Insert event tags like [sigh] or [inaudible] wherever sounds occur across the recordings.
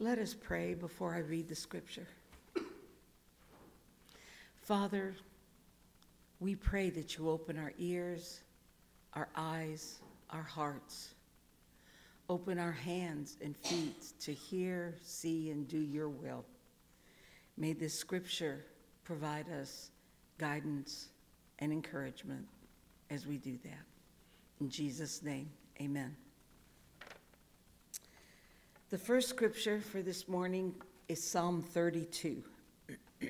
Let us pray before I read the scripture. Father, we pray that you open our ears, our eyes, our hearts. Open our hands and feet to hear, see, and do your will. May this scripture provide us guidance and encouragement as we do that. In Jesus' name, amen. The first scripture for this morning is Psalm 32. [clears throat]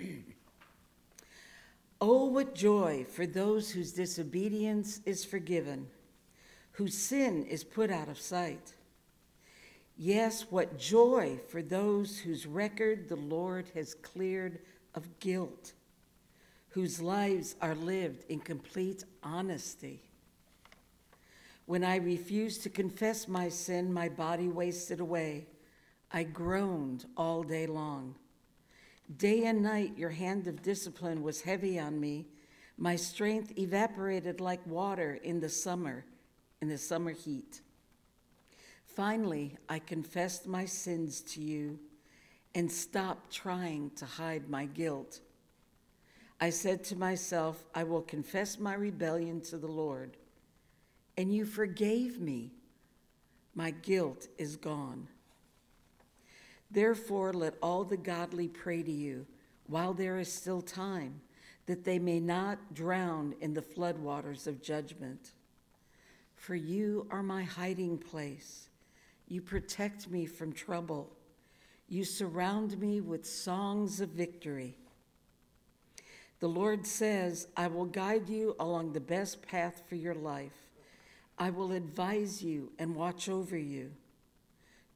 oh, what joy for those whose disobedience is forgiven, whose sin is put out of sight. Yes, what joy for those whose record the Lord has cleared of guilt, whose lives are lived in complete honesty. When I refused to confess my sin, my body wasted away. I groaned all day long. Day and night, your hand of discipline was heavy on me. My strength evaporated like water in the summer, in the summer heat. Finally, I confessed my sins to you and stopped trying to hide my guilt. I said to myself, I will confess my rebellion to the Lord, and you forgave me. My guilt is gone. Therefore, let all the godly pray to you while there is still time, that they may not drown in the floodwaters of judgment. For you are my hiding place you protect me from trouble. You surround me with songs of victory. The Lord says, I will guide you along the best path for your life. I will advise you and watch over you.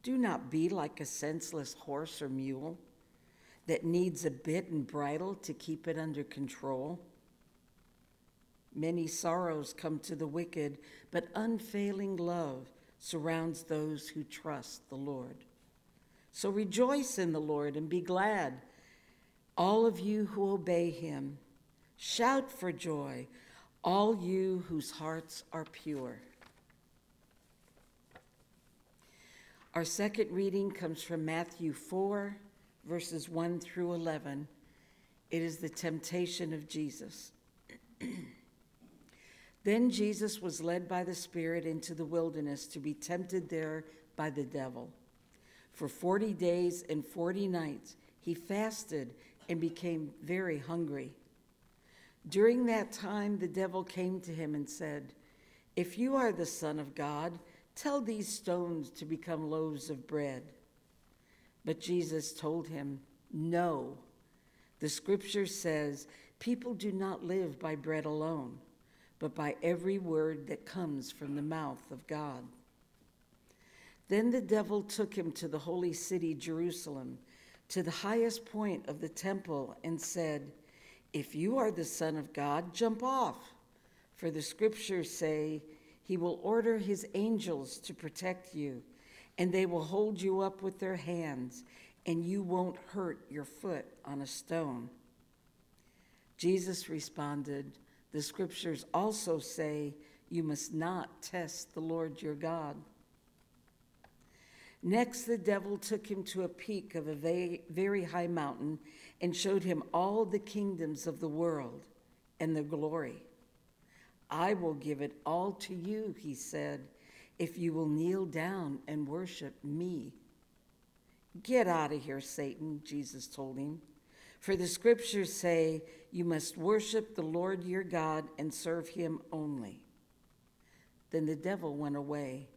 Do not be like a senseless horse or mule that needs a bit and bridle to keep it under control. Many sorrows come to the wicked, but unfailing love surrounds those who trust the Lord. So rejoice in the Lord and be glad, all of you who obey him. Shout for joy, all you whose hearts are pure. Our second reading comes from Matthew 4, verses 1 through 11. It is the temptation of Jesus. [clears throat] Then Jesus was led by the Spirit into the wilderness to be tempted there by the devil. For 40 days and 40 nights he fasted and became very hungry. During that time, the devil came to him and said, If you are the Son of God, tell these stones to become loaves of bread. But Jesus told him, No. The scripture says, People do not live by bread alone but by every word that comes from the mouth of God. Then the devil took him to the holy city, Jerusalem, to the highest point of the temple, and said, If you are the Son of God, jump off. For the scriptures say, He will order His angels to protect you, and they will hold you up with their hands, and you won't hurt your foot on a stone. Jesus responded, the scriptures also say you must not test the Lord your God. Next, the devil took him to a peak of a very high mountain and showed him all the kingdoms of the world and their glory. I will give it all to you, he said, if you will kneel down and worship me. Get out of here, Satan, Jesus told him. For the scriptures say, You must worship the Lord your God and serve him only. Then the devil went away,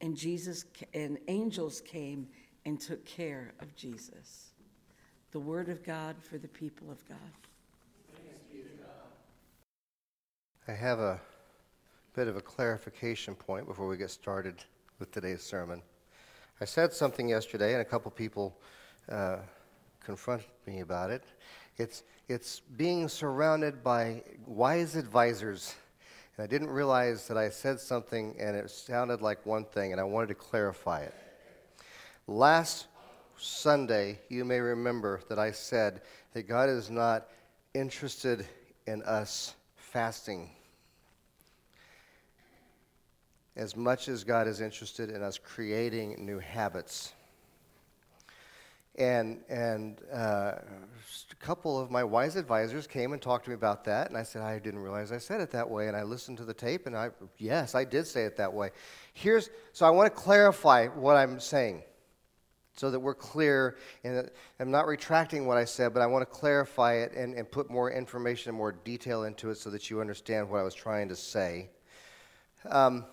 and Jesus and angels came and took care of Jesus. The word of God for the people of God. I have a bit of a clarification point before we get started with today's sermon. I said something yesterday, and a couple people uh, confronted me about it. It's, it's being surrounded by wise advisors. And I didn't realize that I said something and it sounded like one thing, and I wanted to clarify it. Last Sunday, you may remember that I said that God is not interested in us fasting as much as God is interested in us creating new habits. And, and uh, a couple of my wise advisors came and talked to me about that, and I said, I didn't realize I said it that way. And I listened to the tape, and I, yes, I did say it that way. Here's, so I want to clarify what I'm saying so that we're clear. And I'm not retracting what I said, but I want to clarify it and, and put more information and more detail into it so that you understand what I was trying to say. Um,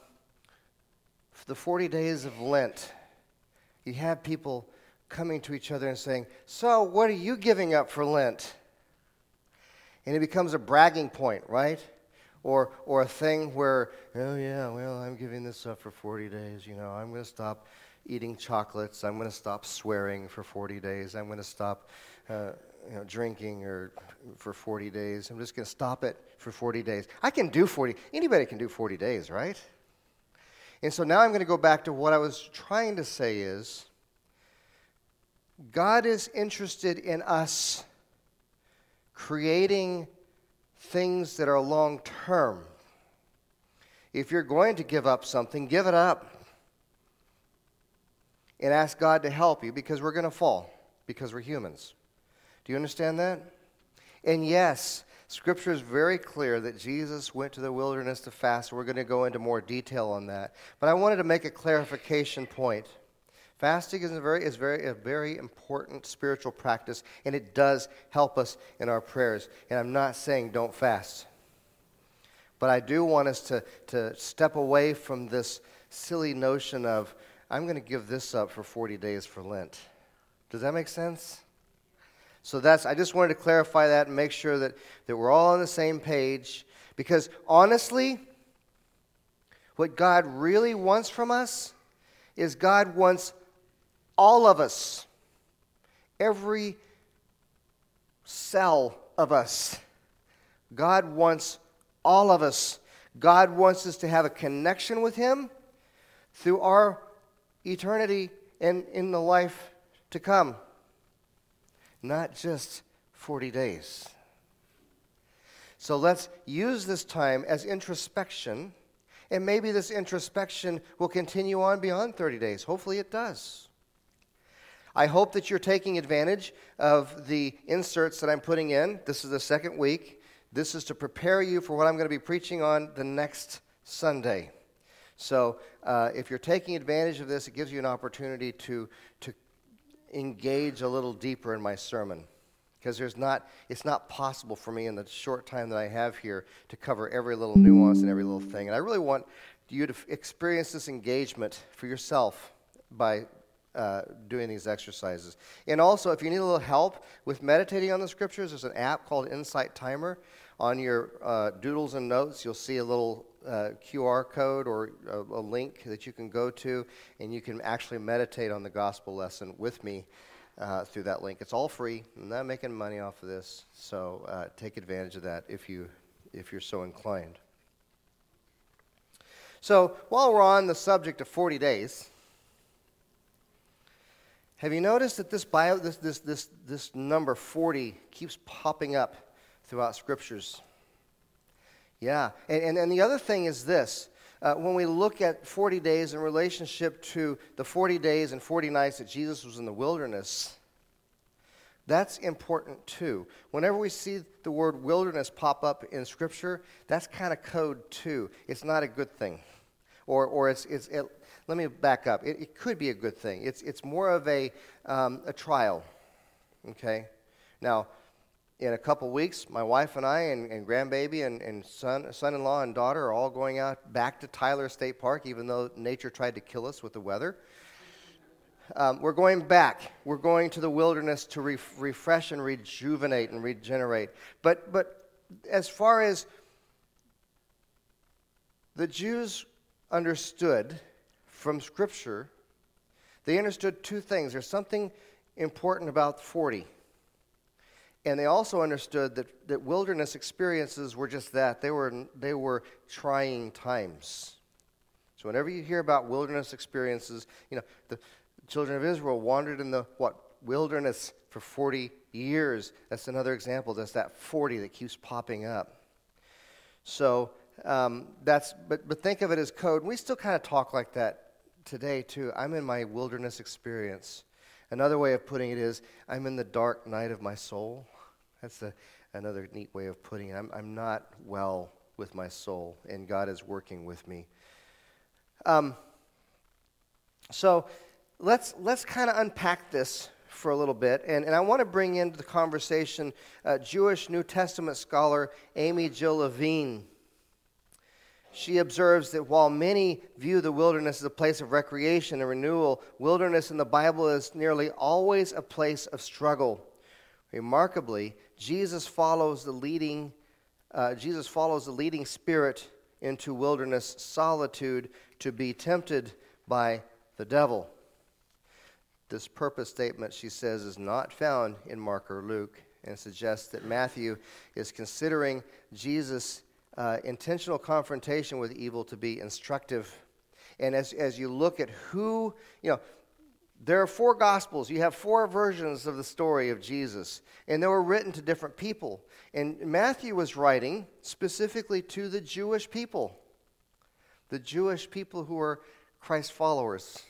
the 40 days of Lent, you have people coming to each other and saying, So, what are you giving up for Lent? And it becomes a bragging point, right? Or, or a thing where, oh, yeah, well, I'm giving this up for 40 days. You know, I'm going to stop eating chocolates. I'm going to stop swearing for 40 days. I'm going to stop uh, you know, drinking or for 40 days. I'm just going to stop it for 40 days. I can do 40. Anybody can do 40 days, right? And so now I'm going to go back to what I was trying to say is God is interested in us creating things that are long term. If you're going to give up something, give it up. And ask God to help you because we're going to fall, because we're humans. Do you understand that? And yes, Scripture is very clear that Jesus went to the wilderness to fast. We're going to go into more detail on that. But I wanted to make a clarification point. Fasting is, a very, is very, a very important spiritual practice, and it does help us in our prayers. And I'm not saying don't fast. But I do want us to, to step away from this silly notion of, I'm going to give this up for 40 days for Lent. Does that make sense? So that's, I just wanted to clarify that and make sure that, that we're all on the same page. Because honestly, what God really wants from us is God wants all of us, every cell of us. God wants all of us. God wants us to have a connection with Him through our eternity and in the life to come, not just 40 days. So let's use this time as introspection, and maybe this introspection will continue on beyond 30 days. Hopefully, it does. I hope that you're taking advantage of the inserts that I'm putting in. This is the second week. This is to prepare you for what I'm going to be preaching on the next Sunday. So, uh, if you're taking advantage of this, it gives you an opportunity to, to engage a little deeper in my sermon. Because there's not, it's not possible for me in the short time that I have here to cover every little nuance and every little thing. And I really want you to experience this engagement for yourself by uh, doing these exercises. And also, if you need a little help with meditating on the scriptures, there's an app called Insight Timer. On your uh, doodles and notes, you'll see a little uh, QR code or a, a, link that you can go to, and you can actually meditate on the gospel lesson with me uh, through that link. It's all free. I'm not making money off of this, so uh, take advantage of that if you if you're so inclined. So while we're on the subject of 40 days. Have you noticed that this, bio, this, this, this, this number 40 keeps popping up throughout scriptures? Yeah. And, and, and the other thing is this uh, when we look at 40 days in relationship to the 40 days and 40 nights that Jesus was in the wilderness, that's important too. Whenever we see the word wilderness pop up in Scripture, that's kind of code too. It's not a good thing. Or, or it's, it's, it, let me back up. It, it could be a good thing. It's, it's more of a, um, a trial, okay? Now, in a couple weeks, my wife and I and, and grandbaby and, and son, son-in-law and daughter are all going out back to Tyler State Park, even though nature tried to kill us with the weather. Um, we're going back. We're going to the wilderness to re- refresh and rejuvenate and regenerate. But, but as far as the Jews understood from Scripture, they understood two things. There's something important about 40. And they also understood that, that wilderness experiences were just that. They were, they were trying times. So whenever you hear about wilderness experiences, you know, the children of Israel wandered in the, what, wilderness for 40 years. That's another example. That's that 40 that keeps popping up. So um, that's, but, but think of it as code. We still kind of talk like that today, too. I'm in my wilderness experience. Another way of putting it is, I'm in the dark night of my soul. That's a, another neat way of putting it. I'm, I'm not well with my soul, and God is working with me. Um, so let's, let's kind of unpack this for a little bit. And, and I want to bring into the conversation uh, Jewish New Testament scholar Amy Jill Levine. She observes that while many view the wilderness as a place of recreation and renewal, wilderness in the Bible is nearly always a place of struggle. Remarkably, Jesus follows the leading, uh, Jesus follows the leading spirit into wilderness solitude to be tempted by the devil. This purpose statement, she says, is not found in Mark or Luke and suggests that Matthew is considering Jesus' uh, intentional confrontation with evil to be instructive. And as, as you look at who, you know, there are four gospels. You have four versions of the story of Jesus, and they were written to different people. And Matthew was writing specifically to the Jewish people, the Jewish people who were Christ followers.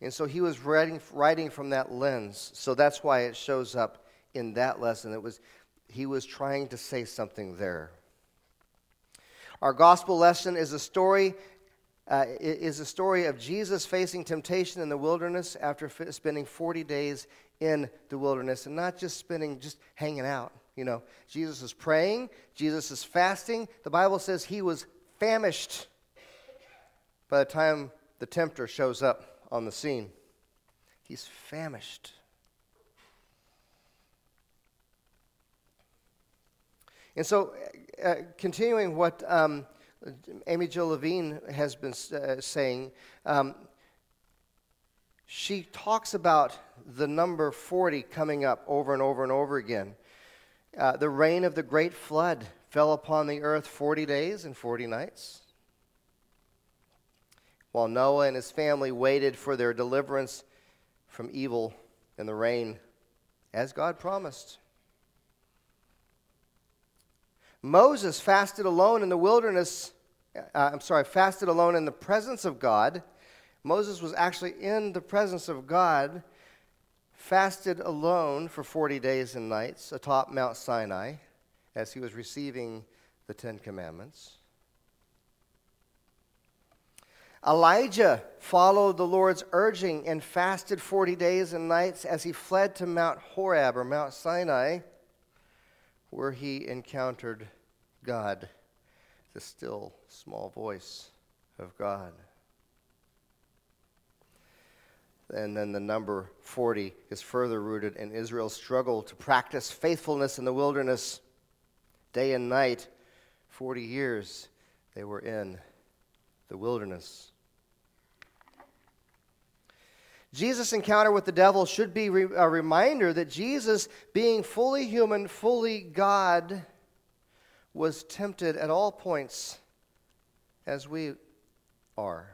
And so he was writing, writing from that lens. So that's why it shows up in that lesson. It was, he was trying to say something there. Our gospel lesson is a story uh, is a story of Jesus facing temptation in the wilderness after f- spending 40 days in the wilderness and not just spending just hanging out. You know, Jesus is praying, Jesus is fasting. The Bible says he was famished by the time the tempter shows up on the scene. He's famished. And so, uh, continuing what um, Amy Jill Levine has been uh, saying, um, she talks about the number 40 coming up over and over and over again. Uh, the rain of the great flood fell upon the earth 40 days and 40 nights while Noah and his family waited for their deliverance from evil and the rain, as God promised. Moses fasted alone in the wilderness. Uh, I'm sorry, fasted alone in the presence of God. Moses was actually in the presence of God, fasted alone for 40 days and nights atop Mount Sinai as he was receiving the Ten Commandments. Elijah followed the Lord's urging and fasted 40 days and nights as he fled to Mount Horeb or Mount Sinai, where he encountered God, the still small voice of God. And then the number 40 is further rooted in Israel's struggle to practice faithfulness in the wilderness. Day and night, 40 years they were in the wilderness. Jesus' encounter with the devil should be a reminder that Jesus, being fully human, fully God, was tempted at all points as we are.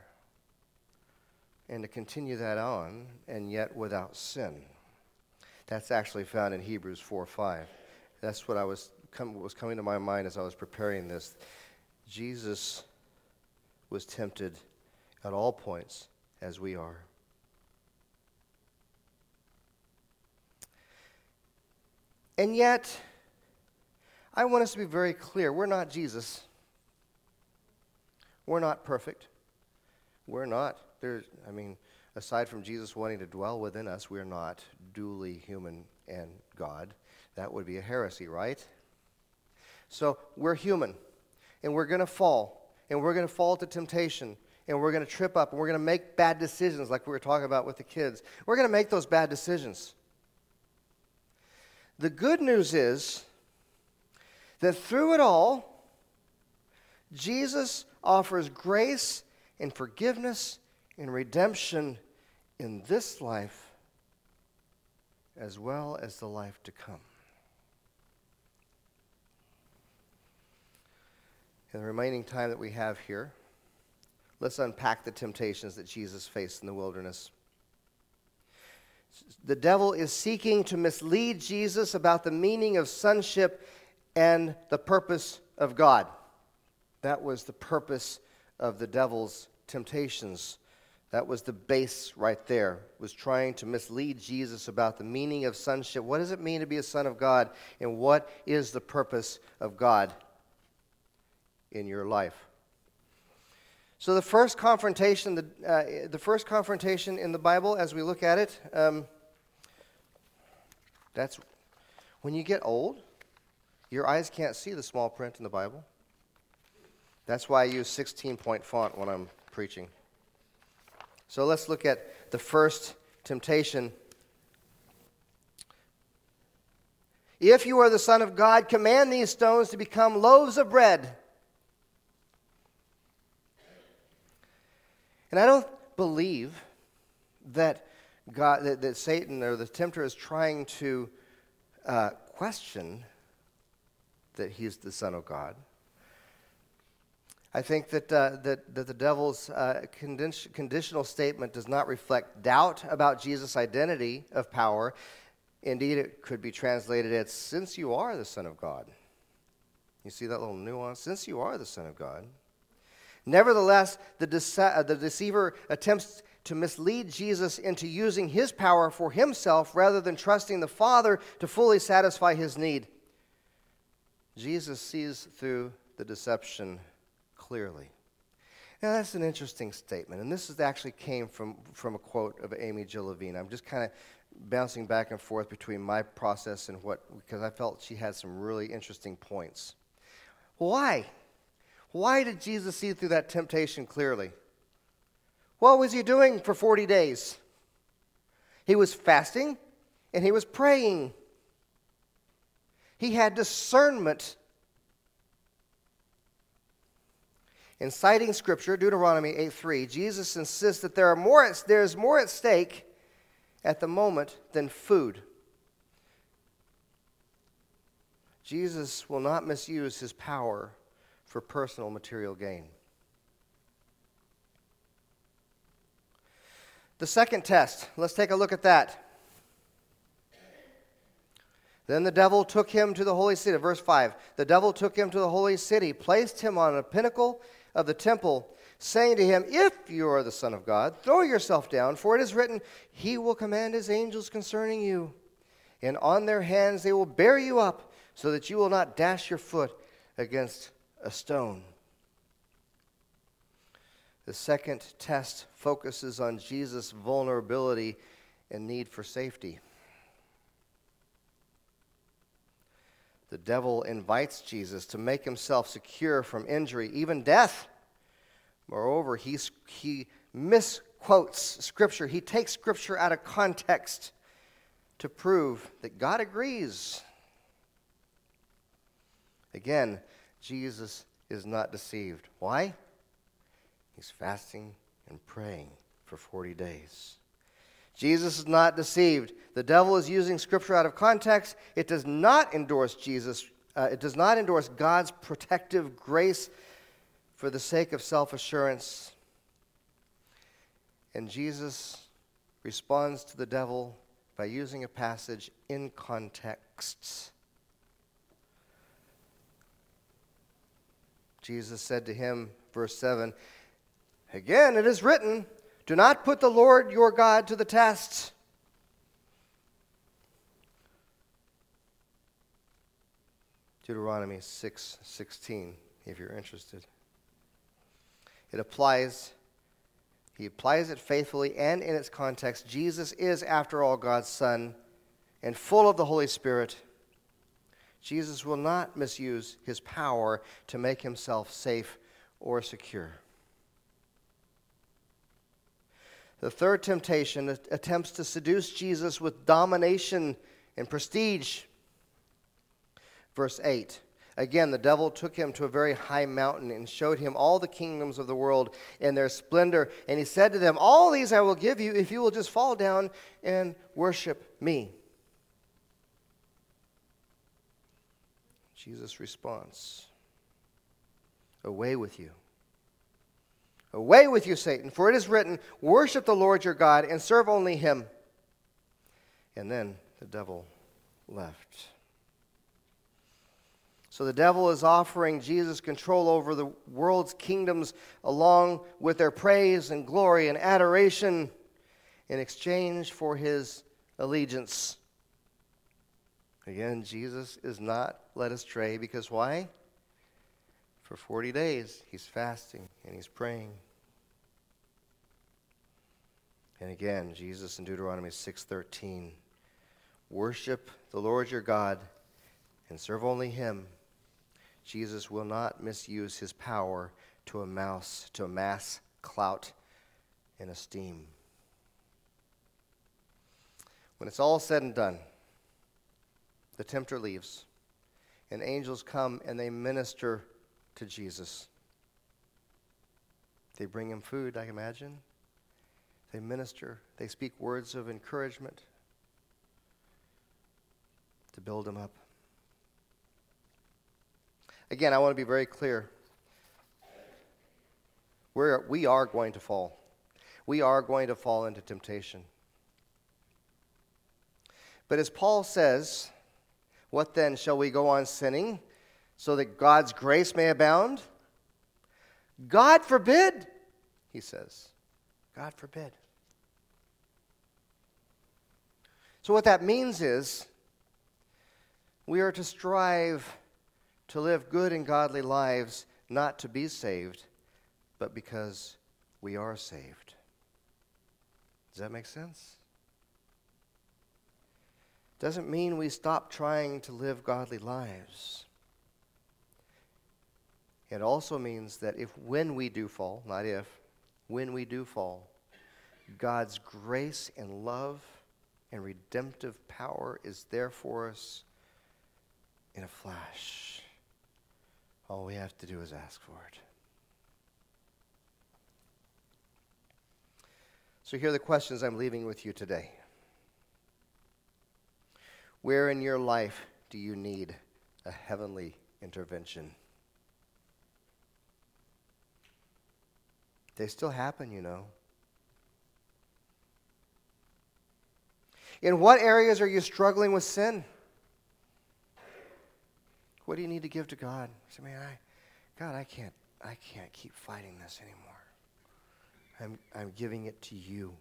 And to continue that on, and yet without sin. That's actually found in Hebrews 4 5. That's what I was, what was coming to my mind as I was preparing this. Jesus was tempted at all points as we are. And yet, I want us to be very clear. We're not Jesus. We're not perfect. We're not. There's, I mean, aside from Jesus wanting to dwell within us, we're not duly human and God. That would be a heresy, right? So we're human, and we're going to fall, and we're going to fall to temptation, and we're going to trip up, and we're going to make bad decisions like we were talking about with the kids. We're going to make those bad decisions. The good news is that through it all, Jesus offers grace and forgiveness and redemption in this life as well as the life to come. In the remaining time that we have here, let's unpack the temptations that Jesus faced in the wilderness. The devil is seeking to mislead Jesus about the meaning of sonship and the purpose of God. That was the purpose of the devil's temptations That was the base right there, was trying to mislead Jesus about the meaning of sonship. What does it mean to be a son of God? And what is the purpose of God in your life? So the first confrontation, the, uh, the first confrontation in the Bible, as we look at it, um, that's when you get old, your eyes can't see the small print in the Bible. That's why I use 16 point font when I'm preaching. So let's look at the first temptation. If you are the Son of God, command these stones to become loaves of bread. And I don't believe that God, that, that Satan or the tempter is trying to uh, question that he's the Son of God. I think that, uh, that, that the devil's uh, condi- conditional statement does not reflect doubt about Jesus' identity of power. Indeed, it could be translated as, since you are the Son of God. You see that little nuance? Since you are the Son of God. Nevertheless, the, dece- uh, the deceiver attempts to mislead Jesus into using his power for himself rather than trusting the Father to fully satisfy his need. Jesus sees through the deception clearly. Now, that's an interesting statement, and this is actually came from, from a quote of Amy Jill Levine. I'm just kind of bouncing back and forth between my process and what, because I felt she had some really interesting points. Why? Why did Jesus see through that temptation clearly? What was he doing for 40 days? He was fasting and he was praying. He had discernment In citing Scripture, Deuteronomy 8:3, Jesus insists that there, are more, there is more at stake at the moment than food. Jesus will not misuse his power for personal material gain. The second test, let's take a look at that. Then the devil took him to the holy city. Verse 5. The devil took him to the holy city, placed him on a pinnacle of the temple, saying to him, If you are the Son of God, throw yourself down, for it is written, He will command His angels concerning you, and on their hands they will bear you up, so that you will not dash your foot against a stone. The second test focuses on Jesus' vulnerability and need for safety. The devil invites Jesus to make himself secure from injury, even death. Moreover, he, he misquotes Scripture. He takes Scripture out of context to prove that God agrees. Again, Jesus is not deceived. Why? He's fasting and praying for 40 days. Jesus is not deceived. The devil is using scripture out of context. It does not endorse Jesus, uh, it does not endorse God's protective grace for the sake of self assurance. And Jesus responds to the devil by using a passage in context. Jesus said to him, verse 7, Again, it is written, do not put the Lord your God to the test. Deuteronomy 6 16, if you're interested. It applies, he applies it faithfully and in its context. Jesus is, after all, God's Son and full of the Holy Spirit. Jesus will not misuse his power to make himself safe or secure. The third temptation attempts to seduce Jesus with domination and prestige. Verse 8. Again, the devil took him to a very high mountain and showed him all the kingdoms of the world and their splendor. And he said to them, All these I will give you if you will just fall down and worship me. Jesus' response Away with you. Away with you, Satan, for it is written, Worship the Lord your God and serve only him. And then the devil left. So the devil is offering Jesus control over the world's kingdoms along with their praise and glory and adoration in exchange for his allegiance. Again, Jesus is not led astray because why? For 40 days he's fasting and he's praying. And again, Jesus in Deuteronomy 6:13, worship the Lord your God and serve only him. Jesus will not misuse his power to amass, to amass clout and esteem. When it's all said and done, the tempter leaves, and angels come and they minister to Jesus. They bring him food, I imagine. They minister, they speak words of encouragement to build him up. Again, I want to be very clear. We're, we are going to fall. We are going to fall into temptation. But as Paul says, what then? Shall we go on sinning so that God's grace may abound? God forbid, he says. God forbid. So, what that means is we are to strive to live good and godly lives, not to be saved, but because we are saved. Does that make sense? Doesn't mean we stop trying to live godly lives. It also means that if when we do fall, not if, when we do fall, God's grace and love and redemptive power is there for us in a flash. All we have to do is ask for it. So, here are the questions I'm leaving with you today. Where in your life do you need a heavenly intervention? They still happen, you know. In what areas are you struggling with sin? What do you need to give to God? Say, man, I, God, I can't, I can't keep fighting this anymore. I'm, I'm giving it to you.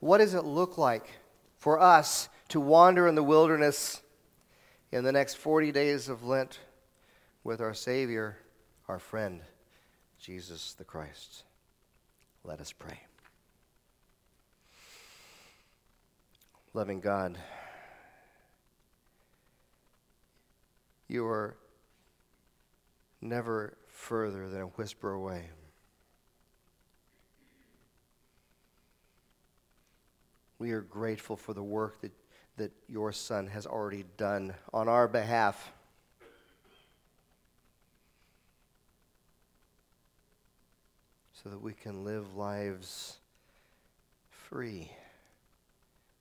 What does it look like for us to wander in the wilderness in the next 40 days of Lent with our Savior, our friend, Jesus the Christ? Let us pray. Loving God, You are never further than a whisper away. We are grateful for the work that, that your Son has already done on our behalf. So that we can live lives free,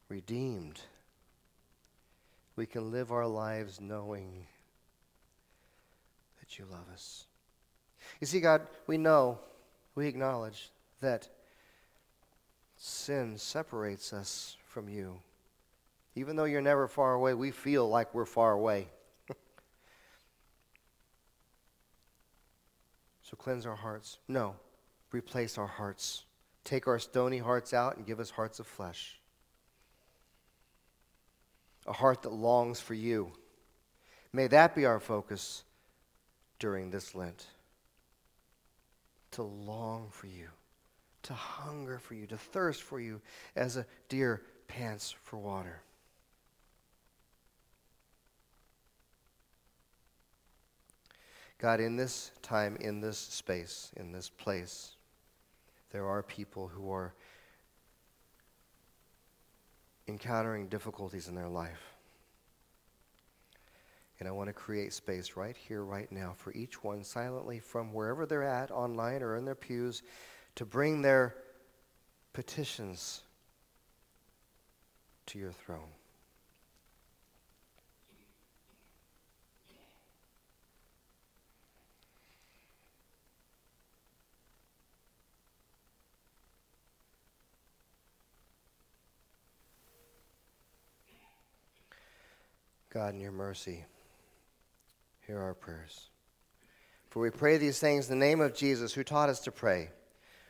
redeemed. We can live our lives knowing that you love us. You see, God, we know, we acknowledge that sin separates us from you. Even though you're never far away, we feel like we're far away. [laughs] so cleanse our hearts. No, replace our hearts. Take our stony hearts out and give us hearts of flesh. A heart that longs for you. May that be our focus during this Lent to long for you, to hunger for you, to thirst for you as a deer pants for water. God, in this time, in this space, in this place, there are people who are encountering difficulties in their life. And I want to create space right here, right now, for each one silently from wherever they're at, online or in their pews, to bring their petitions to your throne. God, in your mercy, hear our prayers. For we pray these things in the name of Jesus, who taught us to pray